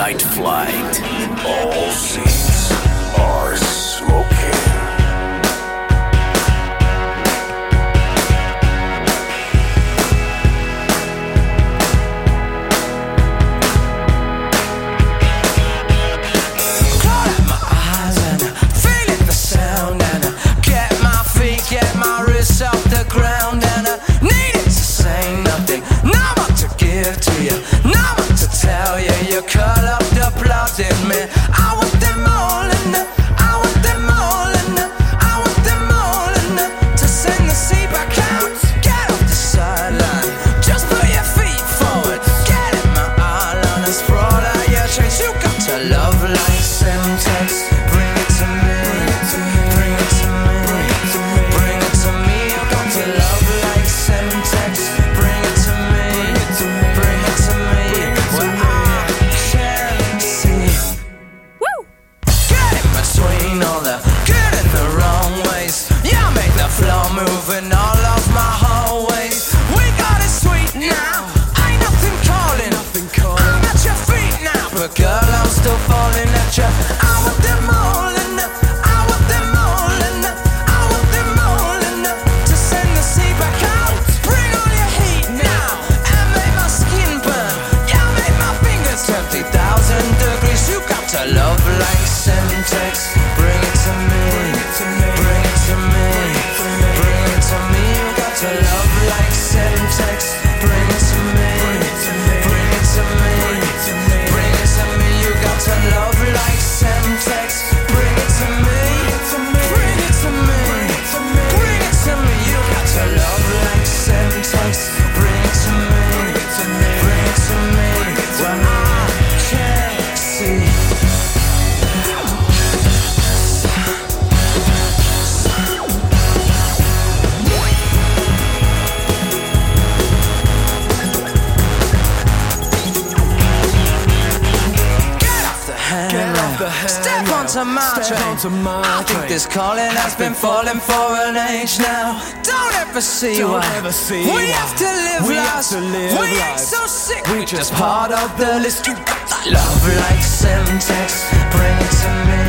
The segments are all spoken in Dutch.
Night Flight. All seen. to my I think this calling has been falling for an age now. Don't ever see Don't why. Ever see we why. have to live we lives. To live we lives. ain't so sick. We're just part of the list. Love like syntax. Bring it to me.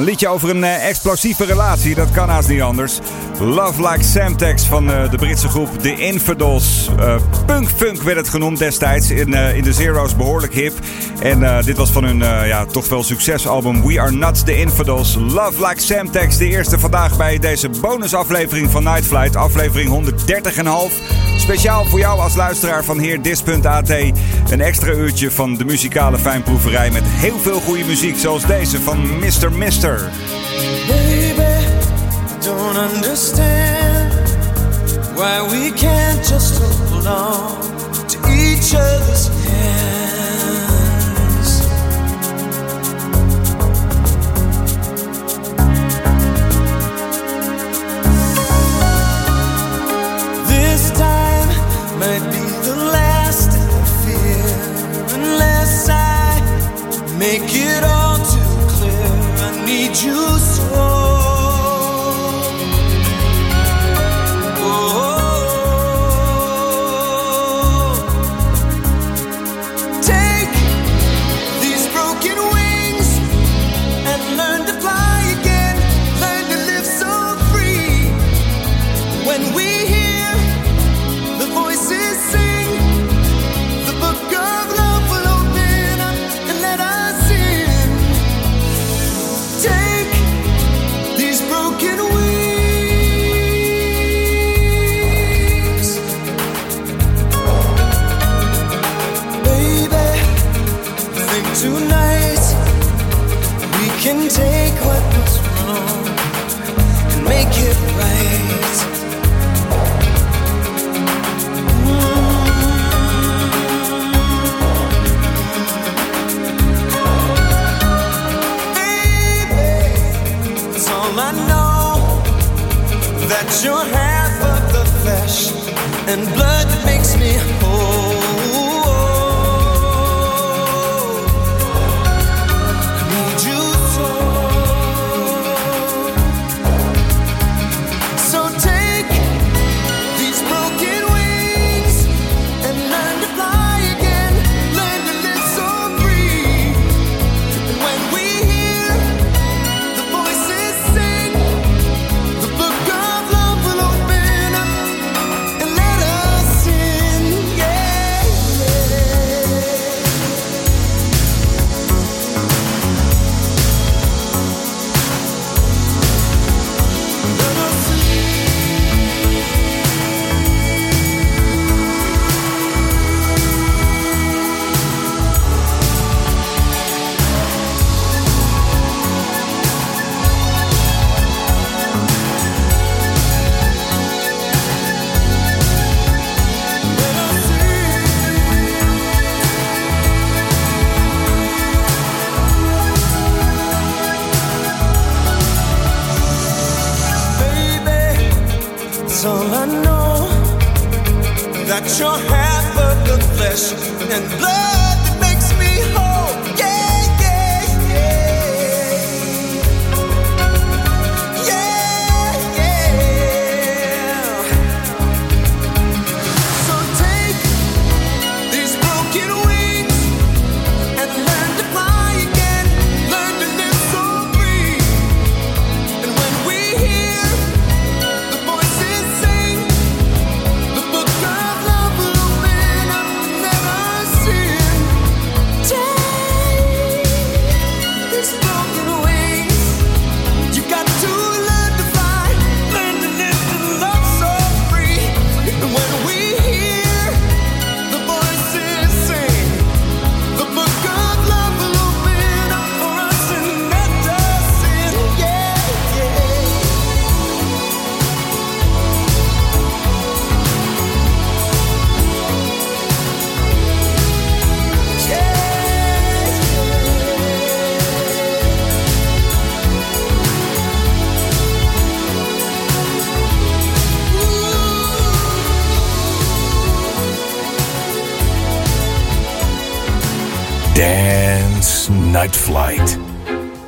een liedje over een eh, explosieve relatie, dat kan haast niet anders. Love Like Samtex van eh, de Britse groep The Infidels. Uh, eh, punk funk werd het genoemd destijds. In, in de Zero's behoorlijk hip. En eh, dit was van hun eh, ja, toch wel succesalbum We Are Not The Infidels. Love Like Samtex, de eerste vandaag bij deze bonusaflevering van Night Flight. Aflevering 130,5. Speciaal voor jou als luisteraar van heerdis.at. Een extra uurtje van de muzikale fijnproeverij met heel veel goede muziek. Zoals deze van Mr. Mister. Baby, don't understand why we can't just hold on to each other's hand. need you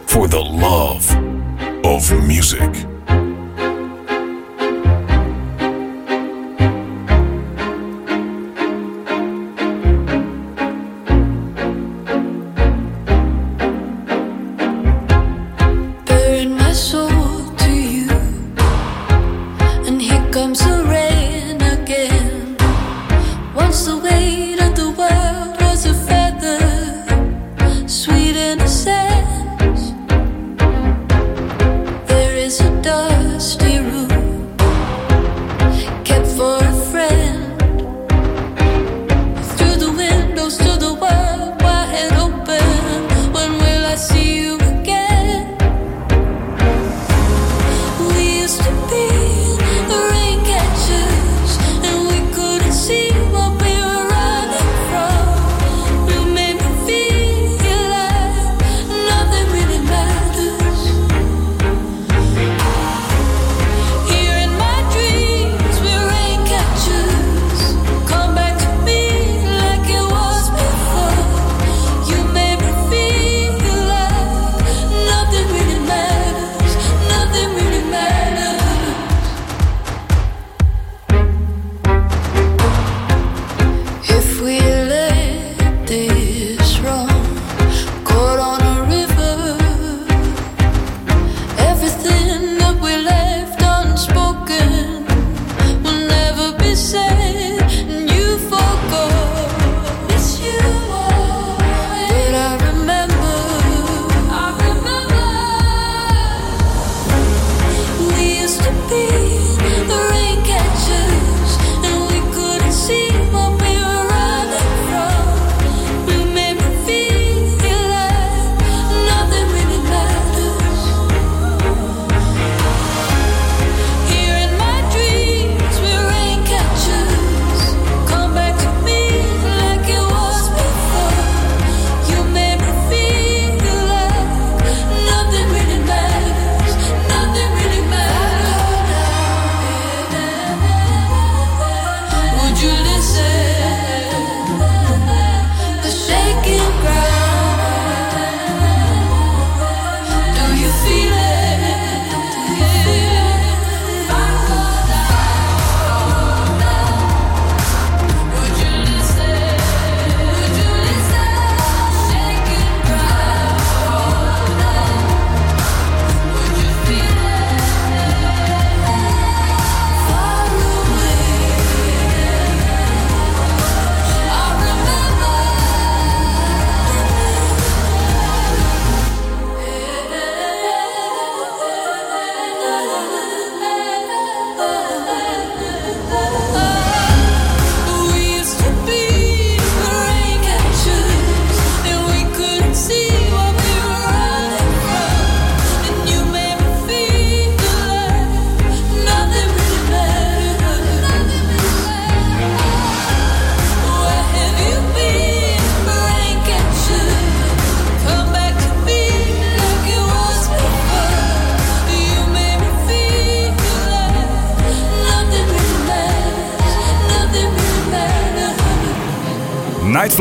For the love of music.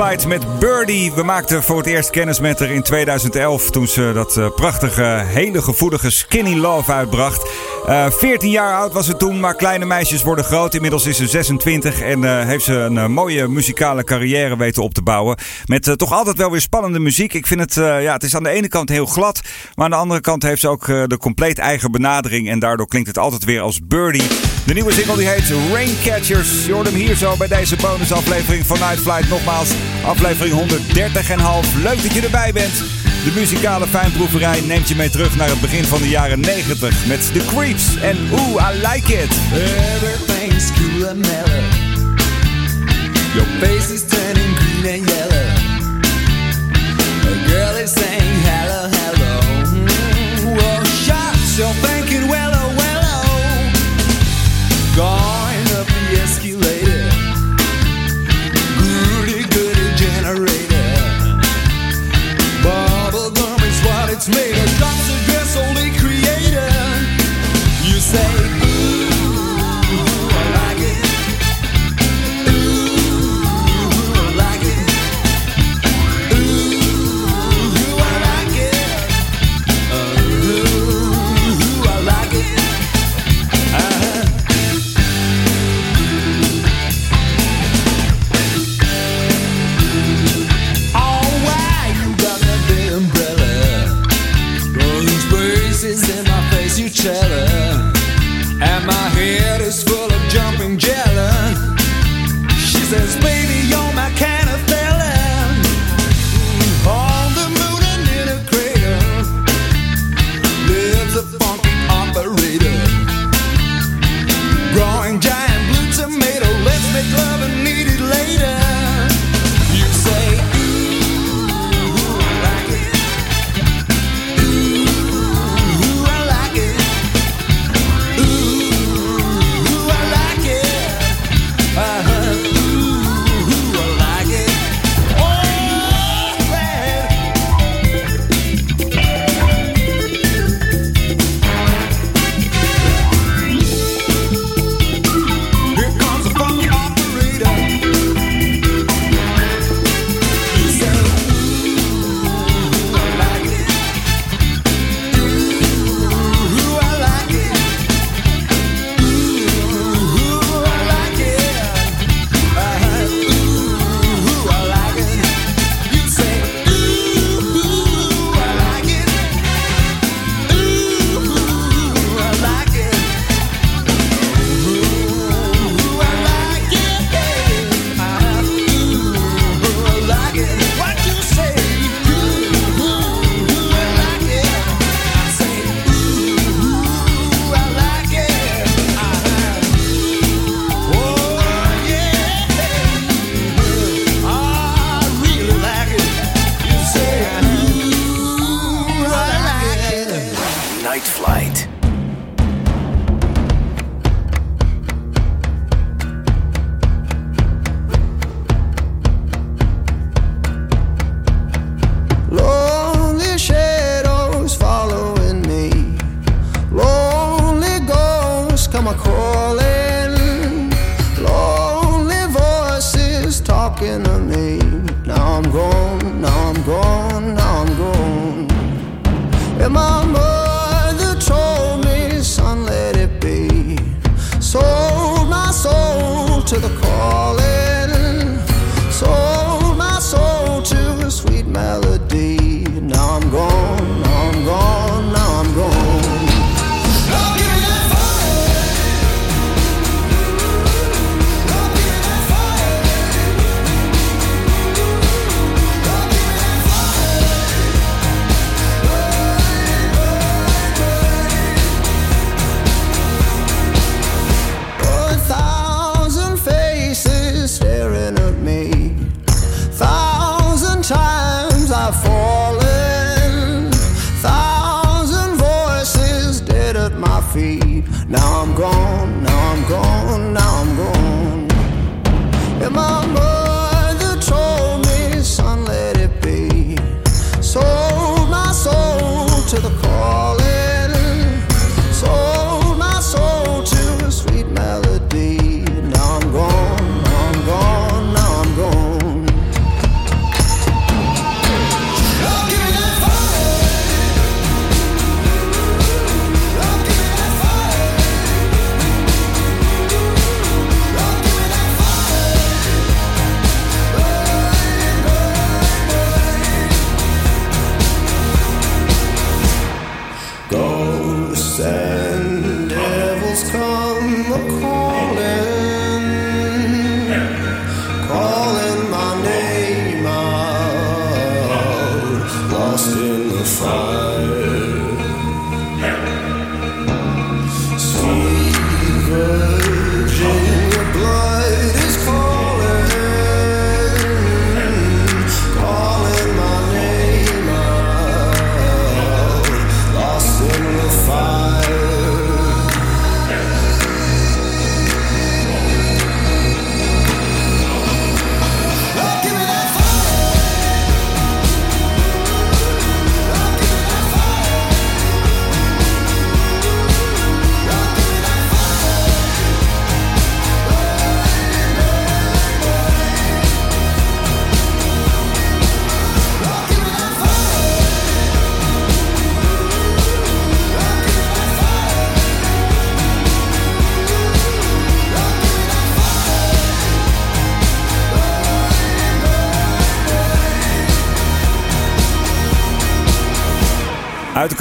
Met Birdie. We maakten voor het eerst kennis met haar in 2011 toen ze dat eh, prachtige, hele gevoelige Skinny Love uitbracht. Eh, 14 jaar oud was ze toen, maar kleine meisjes worden groot. Inmiddels is ze 26 en eh, heeft ze een eh, mooie muzikale carrière weten op te bouwen. Met toch altijd wel weer spannende muziek. Ik vind het, ja, het is aan de ene kant heel glad, maar aan de andere kant heeft ze ook de compleet eigen benadering. En daardoor klinkt het altijd weer als birdie. De nieuwe single die heet Raincatchers. Je hoort hem hier zo bij deze bonusaflevering van Nightflight. Nogmaals, aflevering 130,5. Leuk dat je erbij bent. De muzikale fijnproeverij neemt je mee terug naar het begin van de jaren 90 met The Creeps en Ooh, I Like It. Everything's cool and mellow. Your face is turning green and yellow. A girl is saying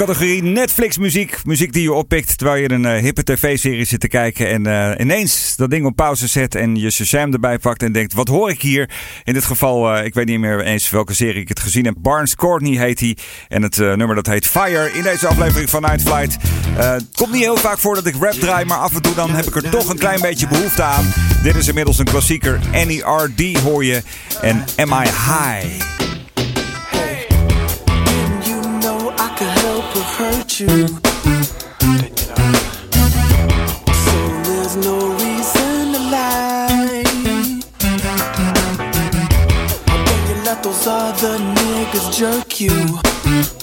categorie Netflix muziek. Muziek die je oppikt terwijl je een eh, hippe tv-serie zit te kijken. En eh, ineens dat ding op pauze zet en je Shazam erbij pakt en denkt... Wat hoor ik hier? In dit geval, eh, ik weet niet meer eens welke serie ik het gezien heb. Barnes Courtney heet hij. En het nummer dat heet Fire in deze aflevering van Night Flight. Het komt niet heel vaak voor dat ik rap draai, maar af en toe dan heb ik er toch een klein beetje behoefte aan. Dit is inmiddels een klassieker. Annie R.D. hoor je. En Am I High? Hurt you. So there's no reason to lie. You let those other niggas jerk you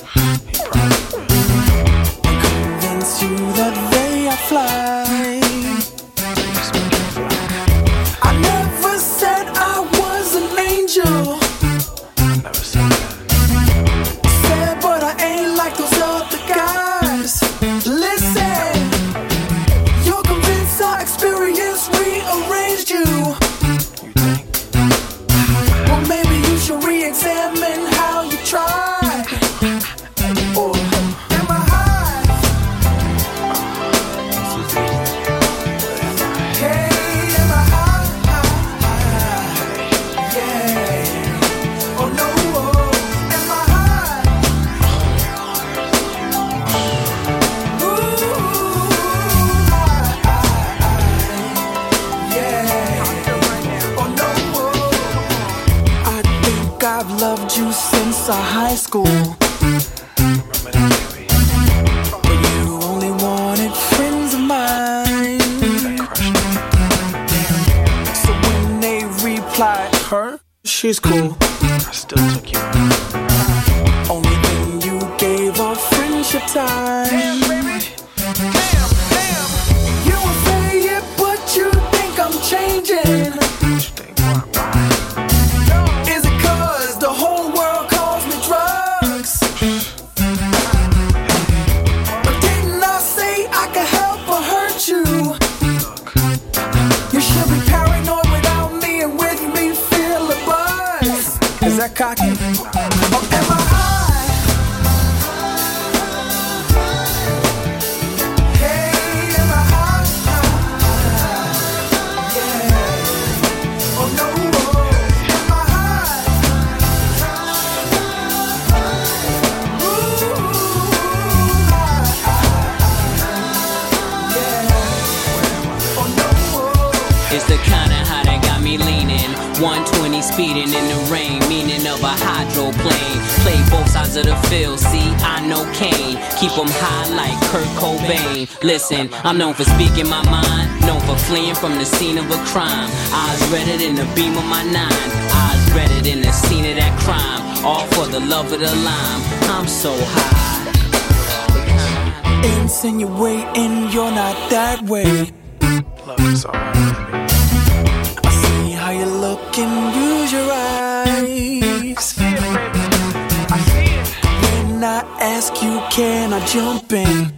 120 speeding in the rain, meaning of a hydroplane. Play both sides of the field, see, I know Kane. Keep 'em high like Kurt Cobain. Listen, I'm known for speaking my mind, known for fleeing from the scene of a crime. Eyes redder than the beam of my nine, eyes redder than the scene of that crime. All for the love of the lime. I'm so high. Insinuating you're not that way. Look, it's alright, I see how you look and use your eyes. I see it, baby. I see it. When I ask you, can I jump in?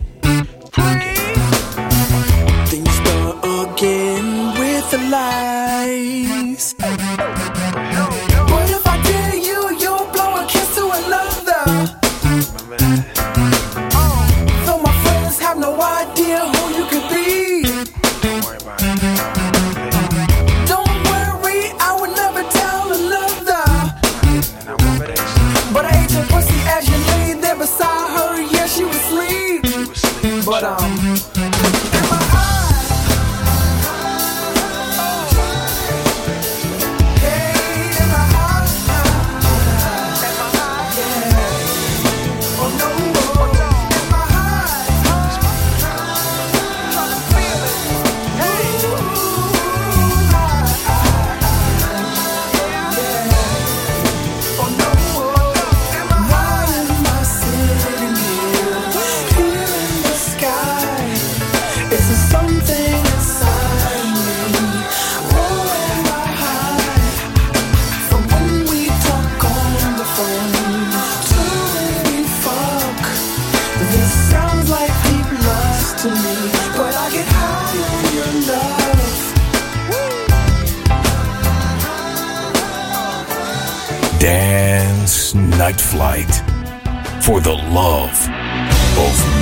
Flight. For the love of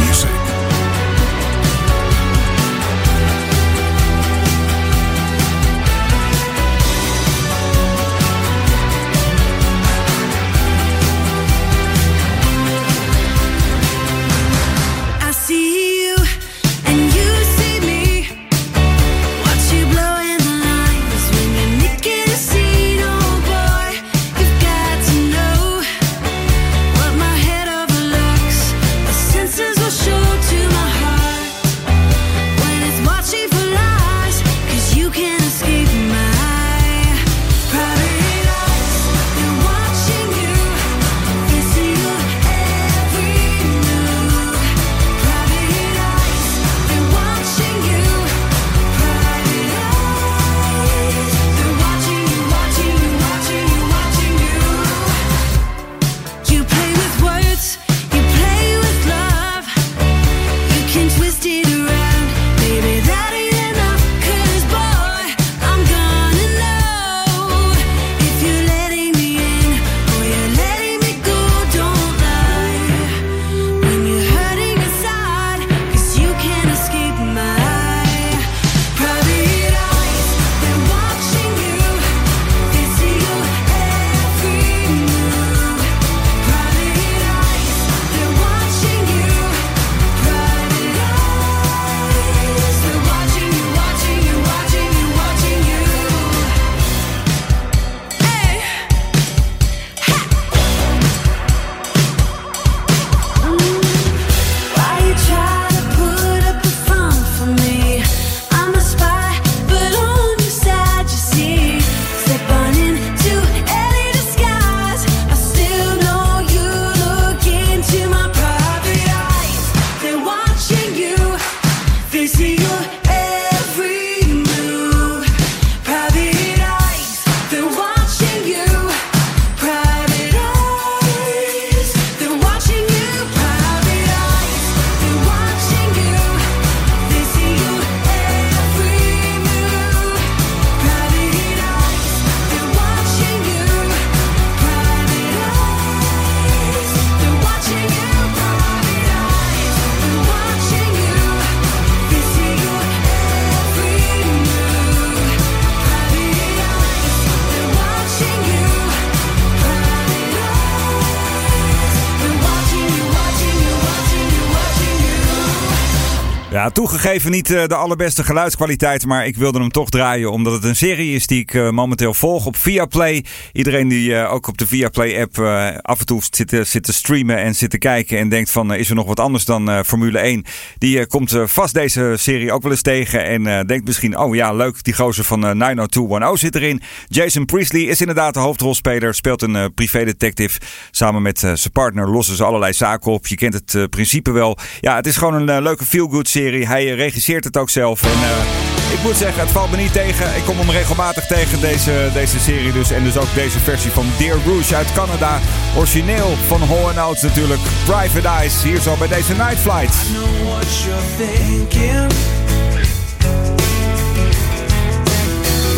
niet eh, de allerbeste geluidskwaliteit, maar ik wilde hem toch draaien omdat het een serie is die ik eh, momenteel volg op Viaplay. Iedereen die eh, ook op de Viaplay-app af en toe zit, zit te streamen en zit te kijken en denkt van is er nog wat anders dan Formule 1, die komt vast deze serie ook wel eens tegen en denkt misschien, oh ja, leuk, die gozer van eh 90210 zit erin. Jason Priestley is inderdaad de hoofdrolspeler, speelt een privédetective. Samen met zijn partner lossen ze allerlei zaken op. Je kent het principe wel. Ja, het is gewoon een leuke feel-good serie. Hij eh, regisseert het ook zelf. En eh, ik moet zeggen, het valt me niet tegen. Ik kom hem regelmatig tegen, deze, deze serie dus. En dus ook deze versie van Dear Rouge uit Canada. Origineel van Hall Oates natuurlijk. Private Eyes, hier zo bij deze Night Flight.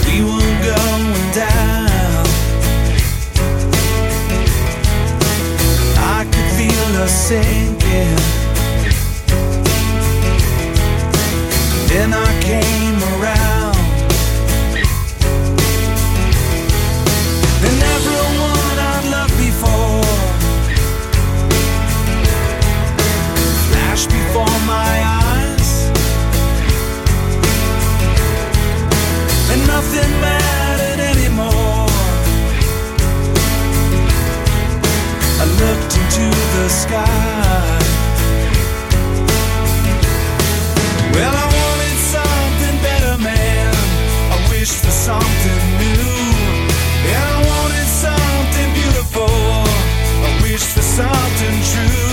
We down. I could feel. then I came around. Then everyone I'd loved before flashed before my eyes, and nothing mattered anymore. I looked into the sky. Well, I something new. And I wanted something beautiful. I wish for something true.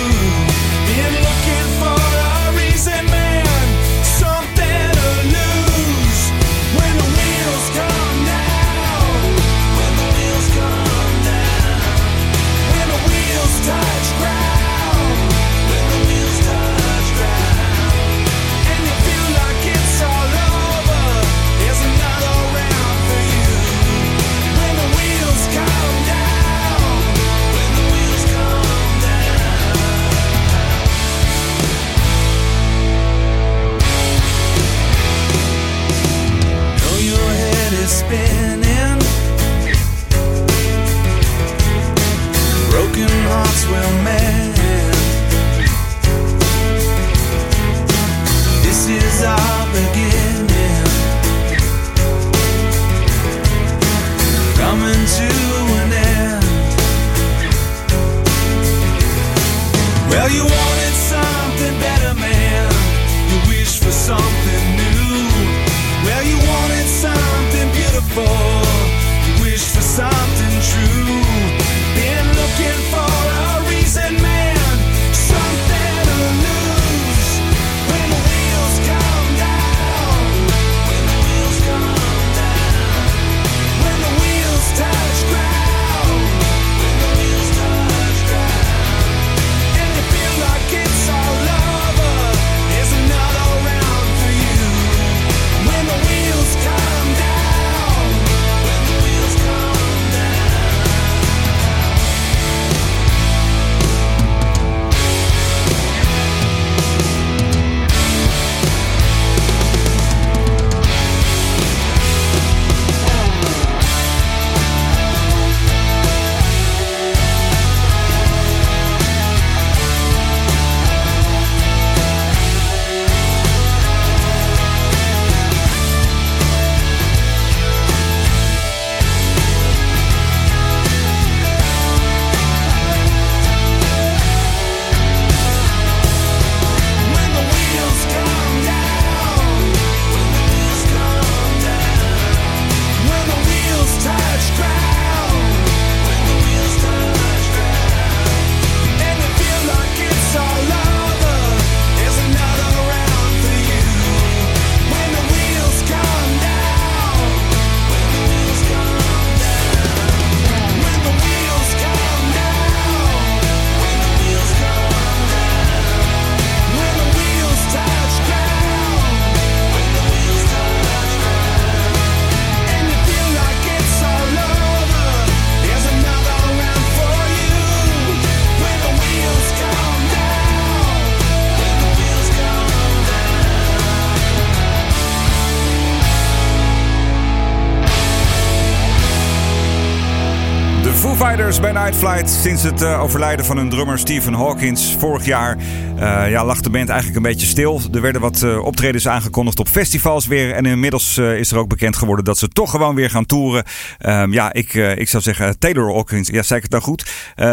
Bij Night Flight. Sinds het eh, overlijden van hun drummer Stephen Hawkins vorig jaar eh, ja, lag de band eigenlijk een beetje stil. Er werden wat eh, optredens aangekondigd op festivals weer. En inmiddels is er ook bekend geworden dat ze toch gewoon weer gaan toeren. Ehm, ja, ik, ik zou zeggen Taylor Hawkins. Ja, zei ik het nou goed?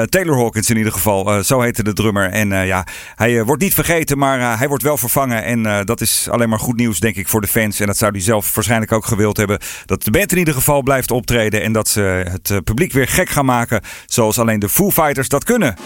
Taylor Hawkins in ieder geval. zo heette de drummer. En ja, hij wordt niet vergeten, maar hij wordt wel vervangen. En dat is alleen maar goed nieuws, denk ik, voor de fans. En dat zou hij zelf waarschijnlijk ook gewild hebben. Dat de band in ieder geval blijft optreden. En dat ze het publiek weer gek gaan maken. Zoals alleen de Foo Fighters dat kunnen.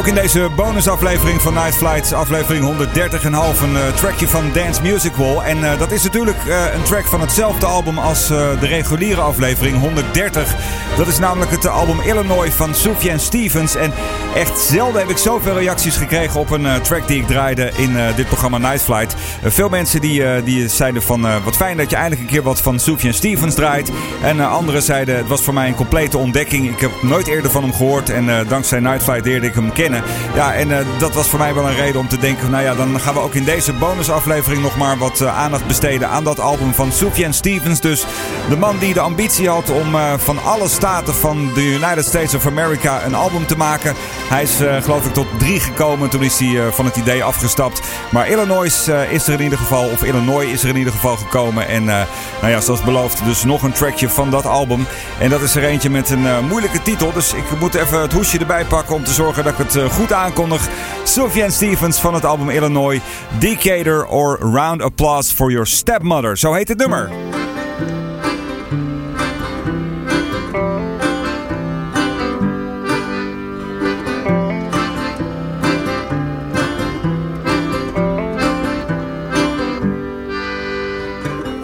Ook in deze bonusaflevering van Night Flights, aflevering 130 en half, een uh, trackje van Dance Music Wall. En uh, dat is natuurlijk uh, een track van hetzelfde album als de reguliere aflevering 130. Dat is namelijk het album Illinois van Sufjan Stevens. En echt zelden heb ik zoveel reacties gekregen op een track die ik draaide in dit programma Night Flight. veel mensen die, die zeiden van wat fijn dat je eindelijk een keer wat van Sufjan Stevens draait. En anderen zeiden het was voor mij een complete ontdekking. Ik heb nooit eerder van hem gehoord en dankzij Night Flight leerde ik hem kennen. Ja, en uh, dat was voor mij wel een reden om te denken: nou ja, dan gaan we ook in deze bonusaflevering nog maar wat uh, aandacht besteden aan dat album van Sufjan Stevens. Dus de man die de ambitie had om uh, van alle staten van de United States of America een album te maken. Hij is geloof ik tot drie gekomen. Toen is hij van het idee afgestapt. Maar Illinois is er in ieder geval, of Illinois is er in ieder geval gekomen. En nou ja, zoals beloofd, dus nog een trackje van dat album. En dat is er eentje met een moeilijke titel. Dus ik moet even het hoesje erbij pakken om te zorgen dat ik het eh, goed aankondig. Sufjan Stevens van het album Illinois. Decatur or Round Applause for Your Stepmother. Zo heet het nummer.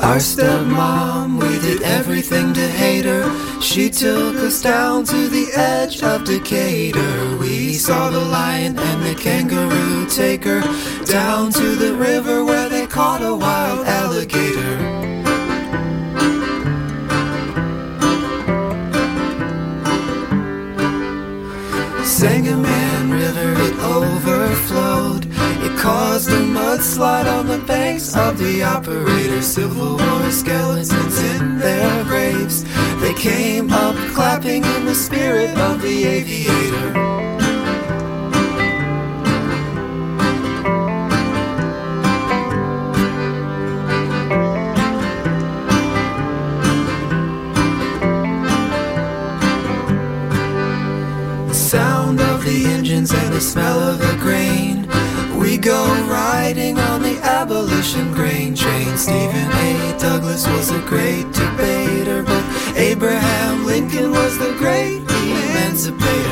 Our stepmom, we did everything to her. She took us down to the edge of Decatur. We saw the lion and the kangaroo take her down to the river where they caught a wild alligator. Sangamon River, it overflowed. It caused a mudslide on the banks of the operator. Civil War skeletons in their graves. Came up clapping in the spirit of the aviator. The sound of the engines and the smell of the grain. We go riding on the abolition grain train. Stephen A. Douglas was a great debater, but Abraham Lincoln was the great emancipator.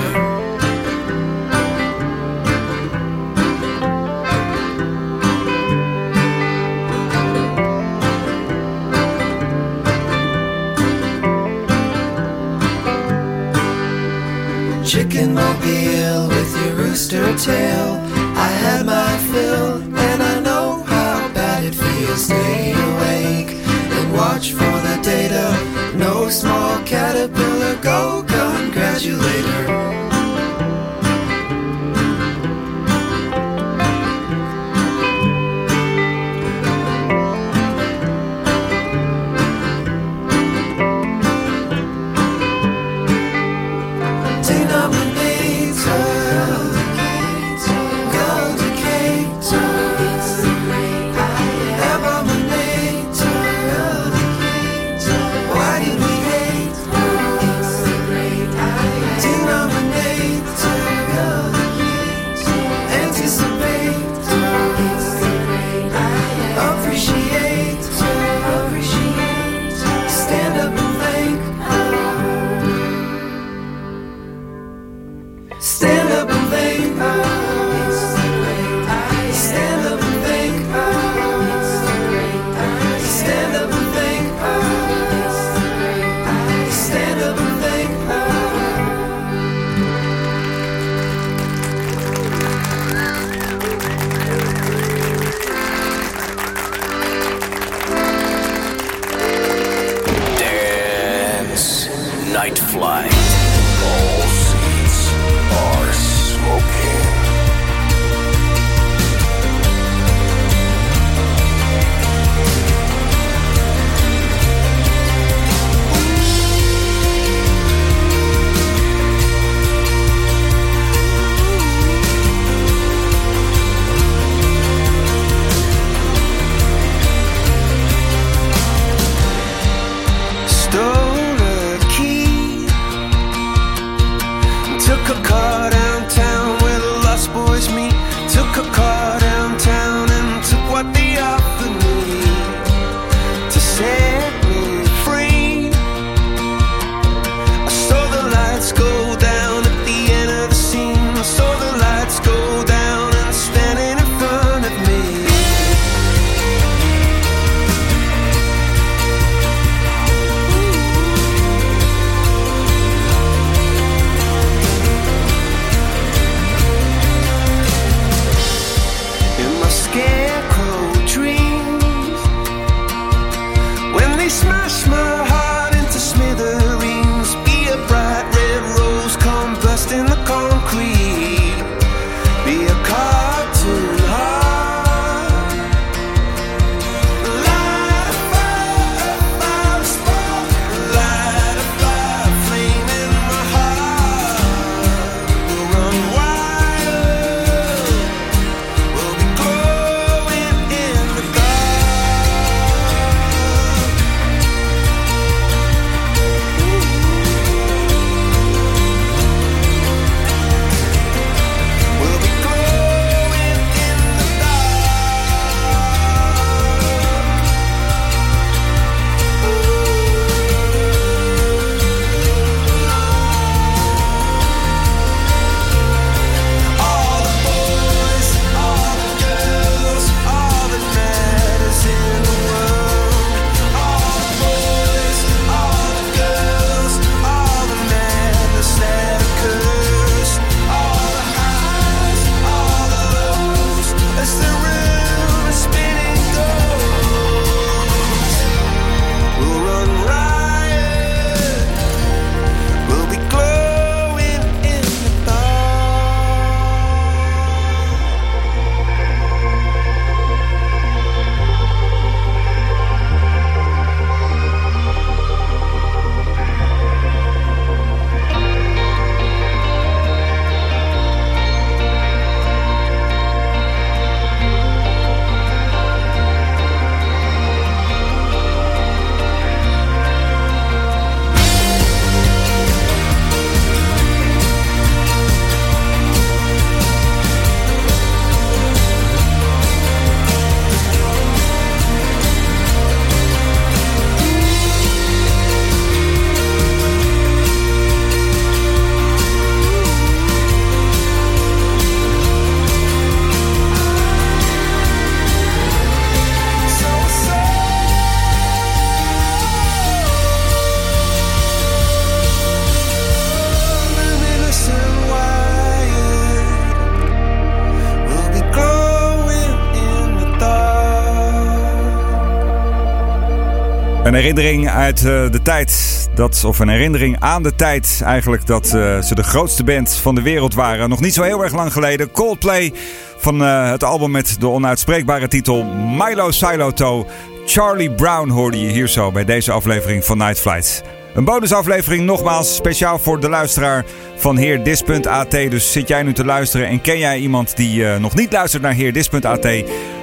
Een herinnering uit eh, de tijd, dat, of een herinnering aan de tijd eigenlijk, dat eh, ze de grootste band van de wereld waren. Nog niet zo heel erg lang geleden. Coldplay van eh, het album met de onuitspreekbare titel Milo Siloto. Charlie Brown hoorde je hier zo bij deze aflevering van Night Flights. Een bonusaflevering nogmaals speciaal voor de luisteraar van heerdis.at. Dus zit jij nu te luisteren en ken jij iemand die nog niet luistert naar heerdis.at?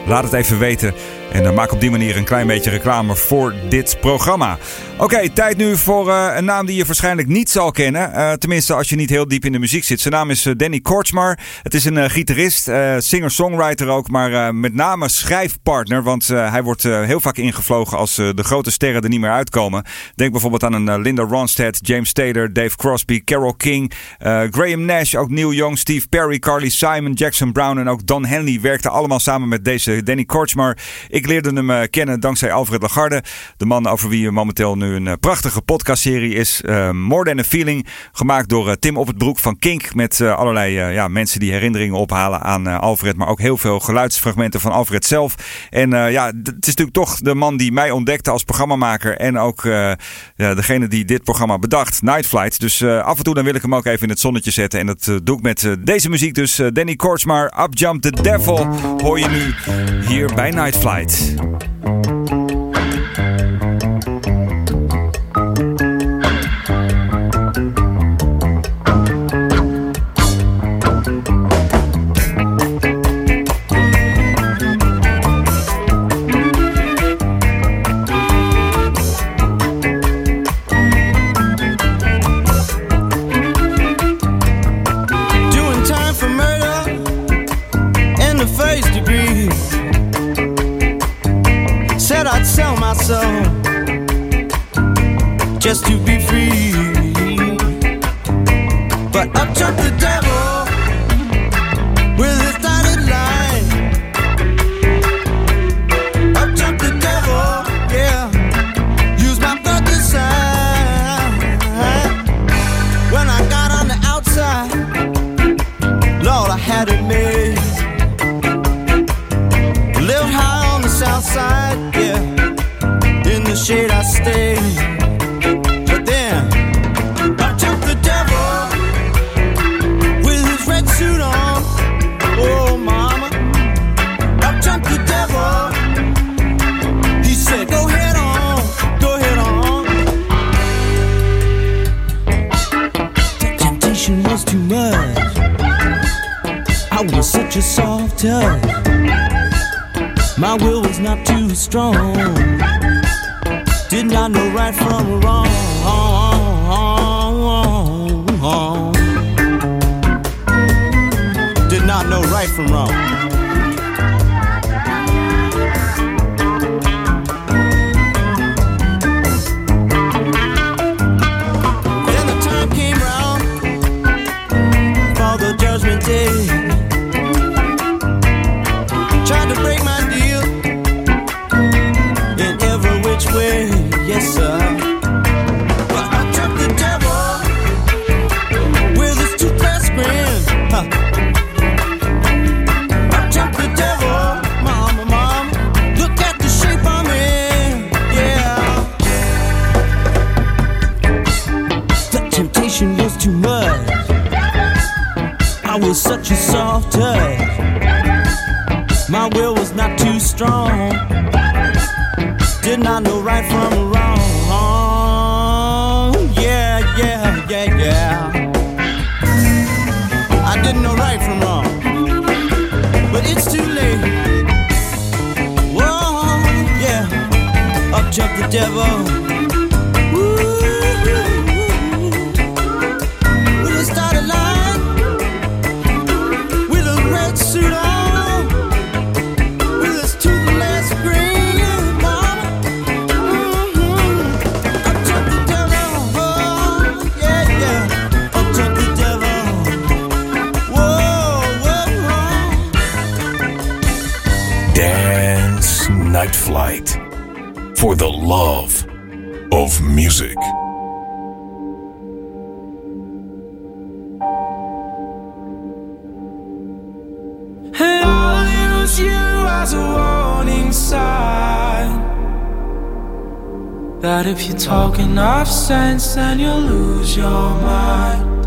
Laat het even weten. En dan maak op die manier een klein beetje reclame voor dit programma. Oké, tijd nu voor eh, een naam die je waarschijnlijk niet zal kennen. Eh, tenminste, als je niet heel diep in de muziek zit. Zijn naam is eh, Danny Kortsmar. Het is een eh, gitarist, eh, singer-songwriter ook, maar eh, met name schrijfpartner. Want eh, hij wordt eh, heel vaak ingevlogen als eh, de grote sterren er niet meer uitkomen. Denk bijvoorbeeld aan een eh, Linda Ronstadt, James Taylor, Dave Crosby, Carole King, eh, Graham Nash, ook Neil Young, Steve Perry, Carly Simon, Jackson Brown en ook Don Henley werkten allemaal samen met deze Danny Kortsmar. Ik leerde hem eh, kennen dankzij Alfred Lagarde, de man over wie momenteel nu een eh, prachtige podcastserie is. eh, More Than a Feeling, gemaakt door eh, Tim Op het Broek van Kink. Met eh, allerlei eh, ja, mensen die herinneringen ophalen aan eh, Alfred, maar ook heel veel geluidsfragmenten van Alfred zelf. En eh, ja, het is natuurlijk toch de man die mij ontdekte als programmamaker en ook eh, degene die dit programma bedacht, Night Flight. Dus eh, af en toe dan wil ik hem ook even in het zonnetje zetten. En dat eh, doe ik met eh, deze muziek. Dus eh, Danny Kortsmar, Up Jump the Devil, hoor je nu hier bij Night Flight. Just to be free. But up jumped the devil strong. Did not know right from wrong. Did not know right from wrong. Not know right from wrong. Yeah, yeah, yeah, yeah. I didn't know right from wrong. But it's too late. Whoa, yeah. Up jumped the devil. Night Flight. For the love of music. And I'll use you as a warning sign. That if you talk enough sense, then you'll lose your mind.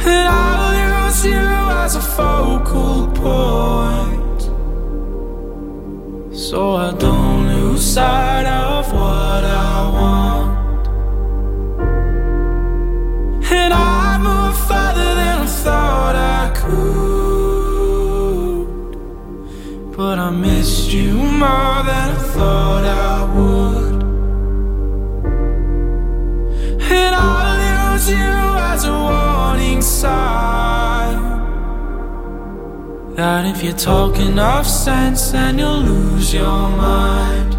And I'll use you as a focal point. So I don't lose sight of what I want. And I move farther than I thought I could. But I missed you more than I thought I would. And I'll use you as a warning sign. That if you talk enough sense, then you'll lose your mind.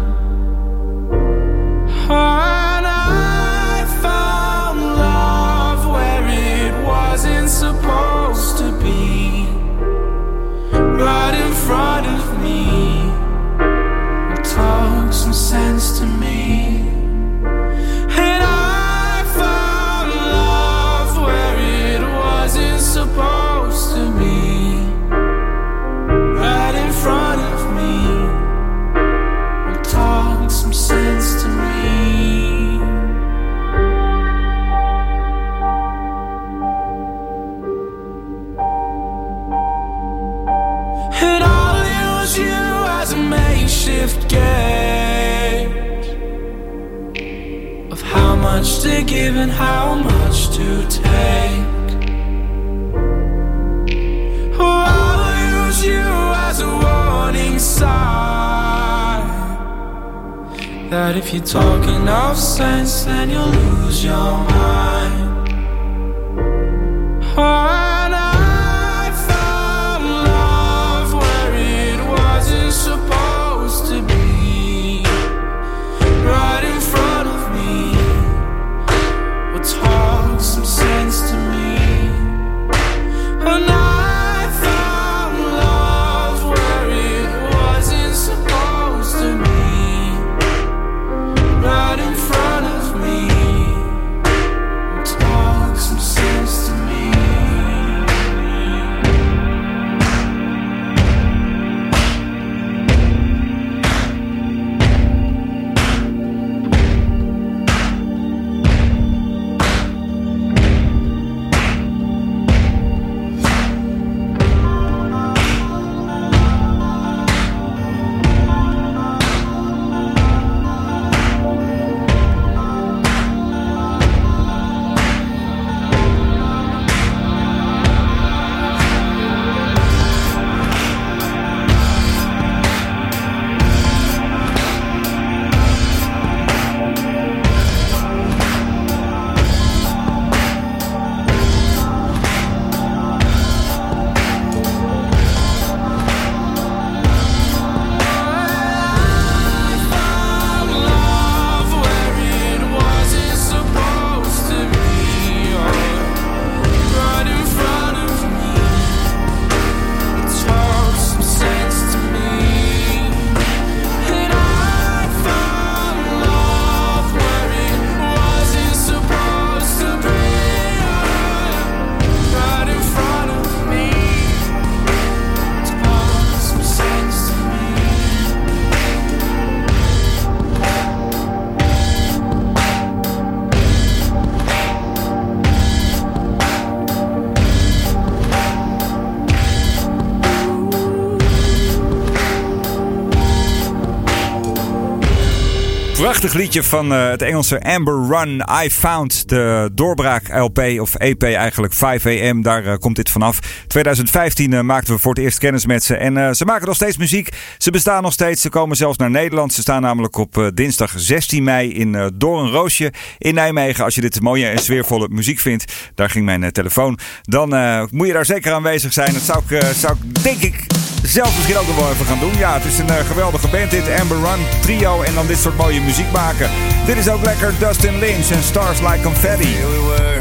Prachtig liedje van eh, het Engelse Amber Run. I Found de doorbraak LP of EP eigenlijk 5 AM. Daar eh, komt dit vanaf. 2015 eh, maakten we voor het eerst kennis met ze. En ze maken nog steeds muziek. Ze bestaan nog steeds. Ze komen zelfs naar Nederland. Ze staan namelijk op dinsdag 16 mei in uh, Doornroosje in Nijmegen. Als je dit mooie en sfeervolle muziek vindt. Daar ging mijn telefoon. Dan moet je daar zeker aanwezig zijn. Dat zou ik, zou ik denk ik zelf misschien ook nog wel even gaan doen. Ja, het is een eh, geweldige band dit. Amber Run, trio en dan dit soort mooie muziek maken. Dit is ook lekker Dustin Lynch en Stars Like Confetti. Here we were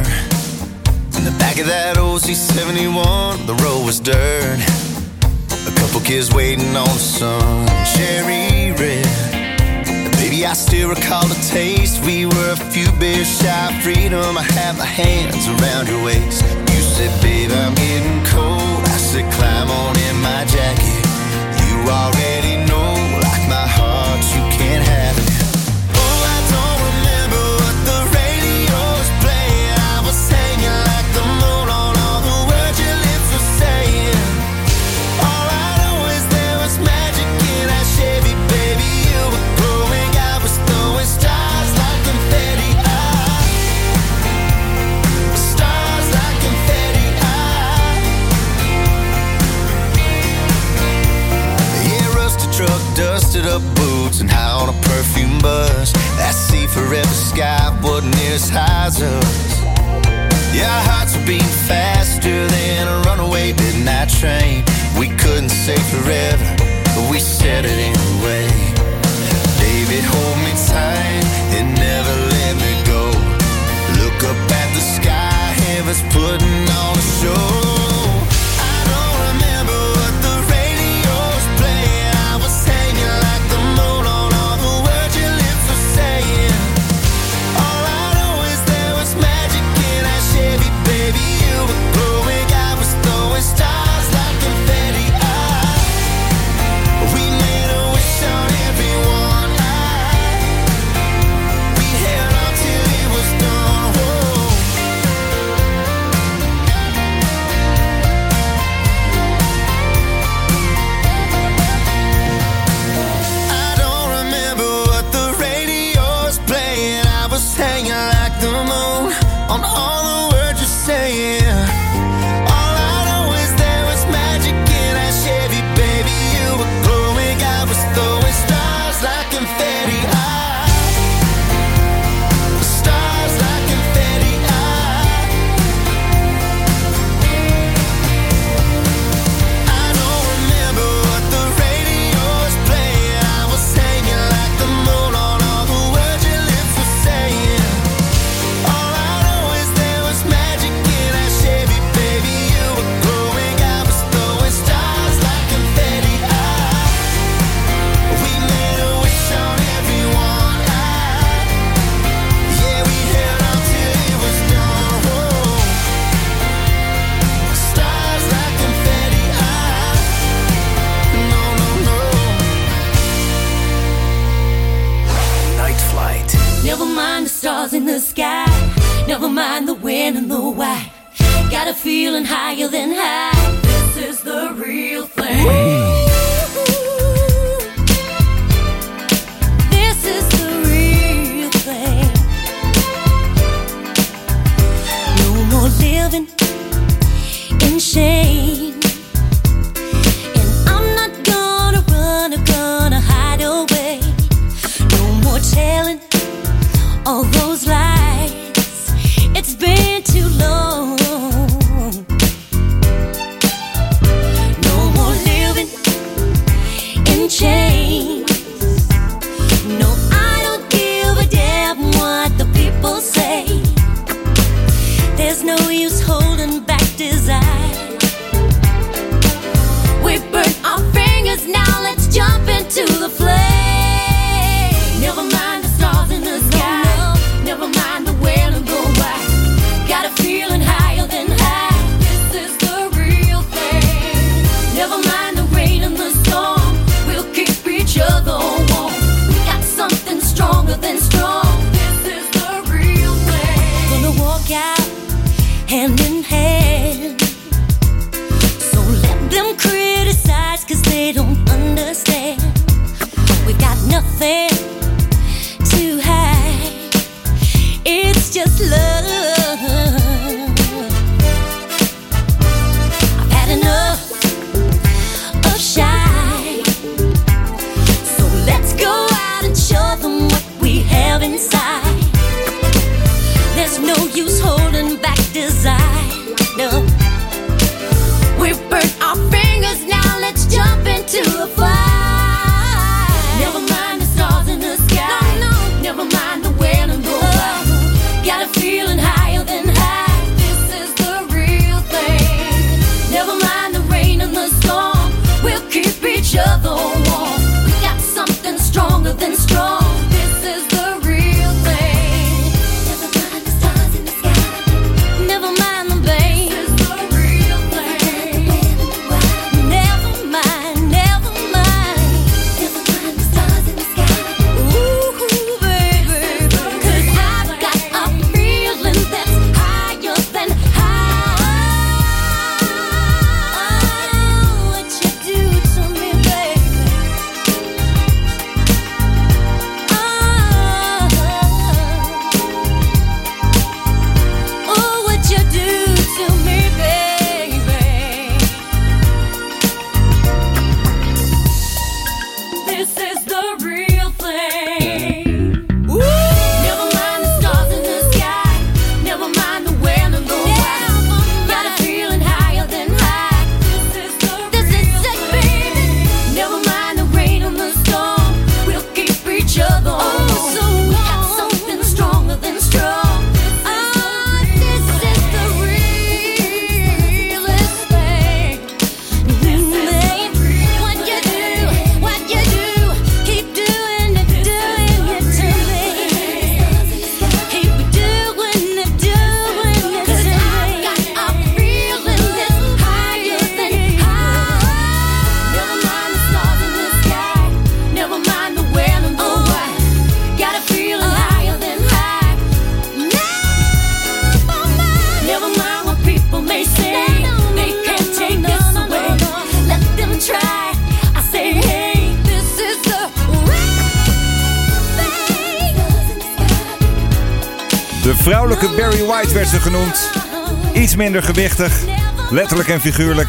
in the back of that old C71. The road was dirt. A couple kids waiting on sun, cherry red. Baby, I still recall the taste. We were a few beers shy freedom. I had my hands around your waist. You said, babe, I'm getting cold. Climb on in my jacket. You already know, busted up boots and high on a perfume bus. That sea forever sky wasn't as high as us. Yeah, our hearts were beating faster than a runaway midnight train. We couldn't say forever, but we said it anyway. Baby, hold me tight and never let me go. Look up at the sky, heaven's putting on a show. was hanging like the moon on all In the why. Got a feeling higher than high. This is the real thing. Minder gewichtig, letterlijk en figuurlijk.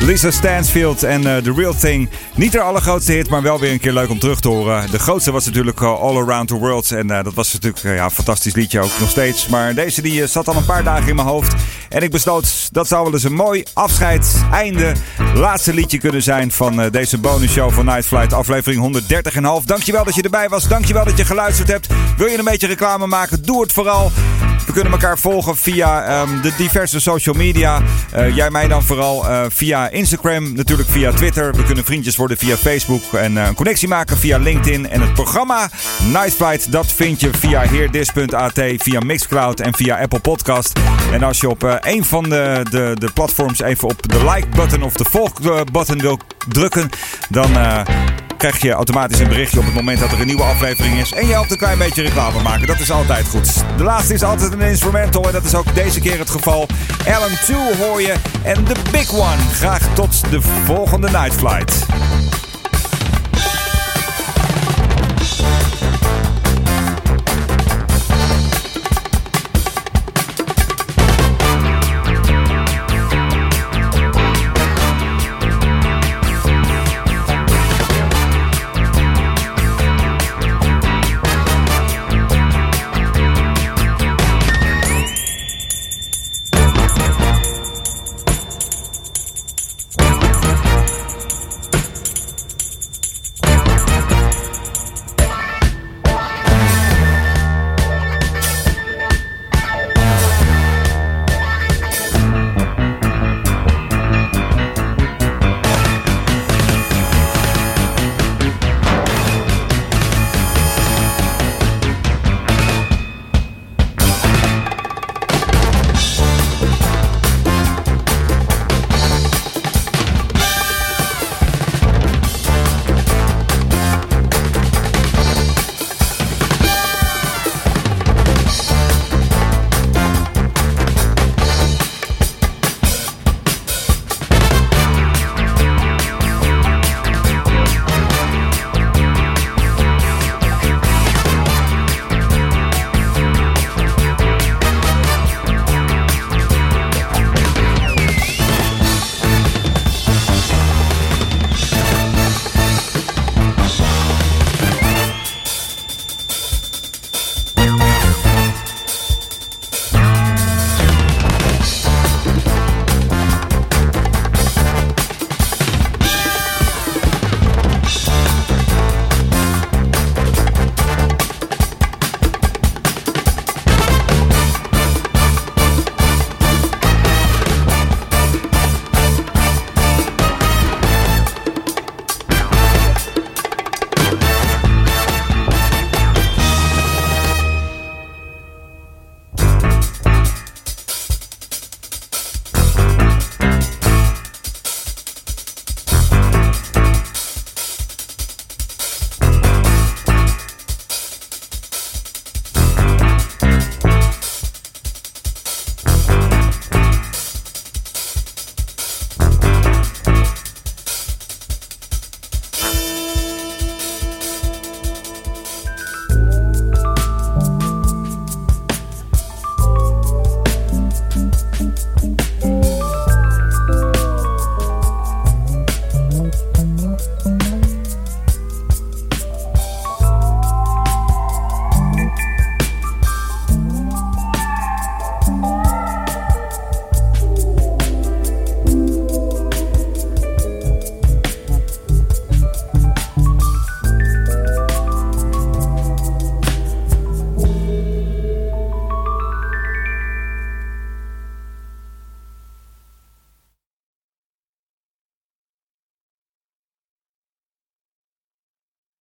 Lisa Stansfield en uh, The Real Thing. Niet haar allergrootste hit, maar wel weer een keer leuk om terug te horen. De grootste was natuurlijk uh, All Around the World. En uh, dat was natuurlijk ja, een fantastisch liedje ook nog steeds. Maar deze die zat al een paar dagen in mijn hoofd. En ik besloot, dat zou wel eens een mooi afscheid, einde, laatste liedje kunnen zijn van deze bonusshow van Night Flight, aflevering 130,5. Dankjewel dat je erbij was. Dankjewel dat je geluisterd hebt. Wil je een beetje reclame maken? Doe het vooral. Kunnen elkaar volgen via um, de diverse social media. Uh, jij mij dan vooral uh, via Instagram, natuurlijk via Twitter. We kunnen vriendjes worden via Facebook en uh, een connectie maken via LinkedIn. En het programma Night Flight, dat vind je via heerdis.at, via Mixcloud en via Apple Podcast. En als je op een van de, de, de platforms even op de like-button of de volg-button wil drukken, dan krijg je automatisch een berichtje op het moment dat er een nieuwe aflevering is. En je helpt een klein beetje reclame maken. Dat is altijd goed. De laatste is altijd een instrumental. En dat is ook deze keer het geval. Alan 2 hoor je. En The Big One. Graag tot de volgende Night Flight.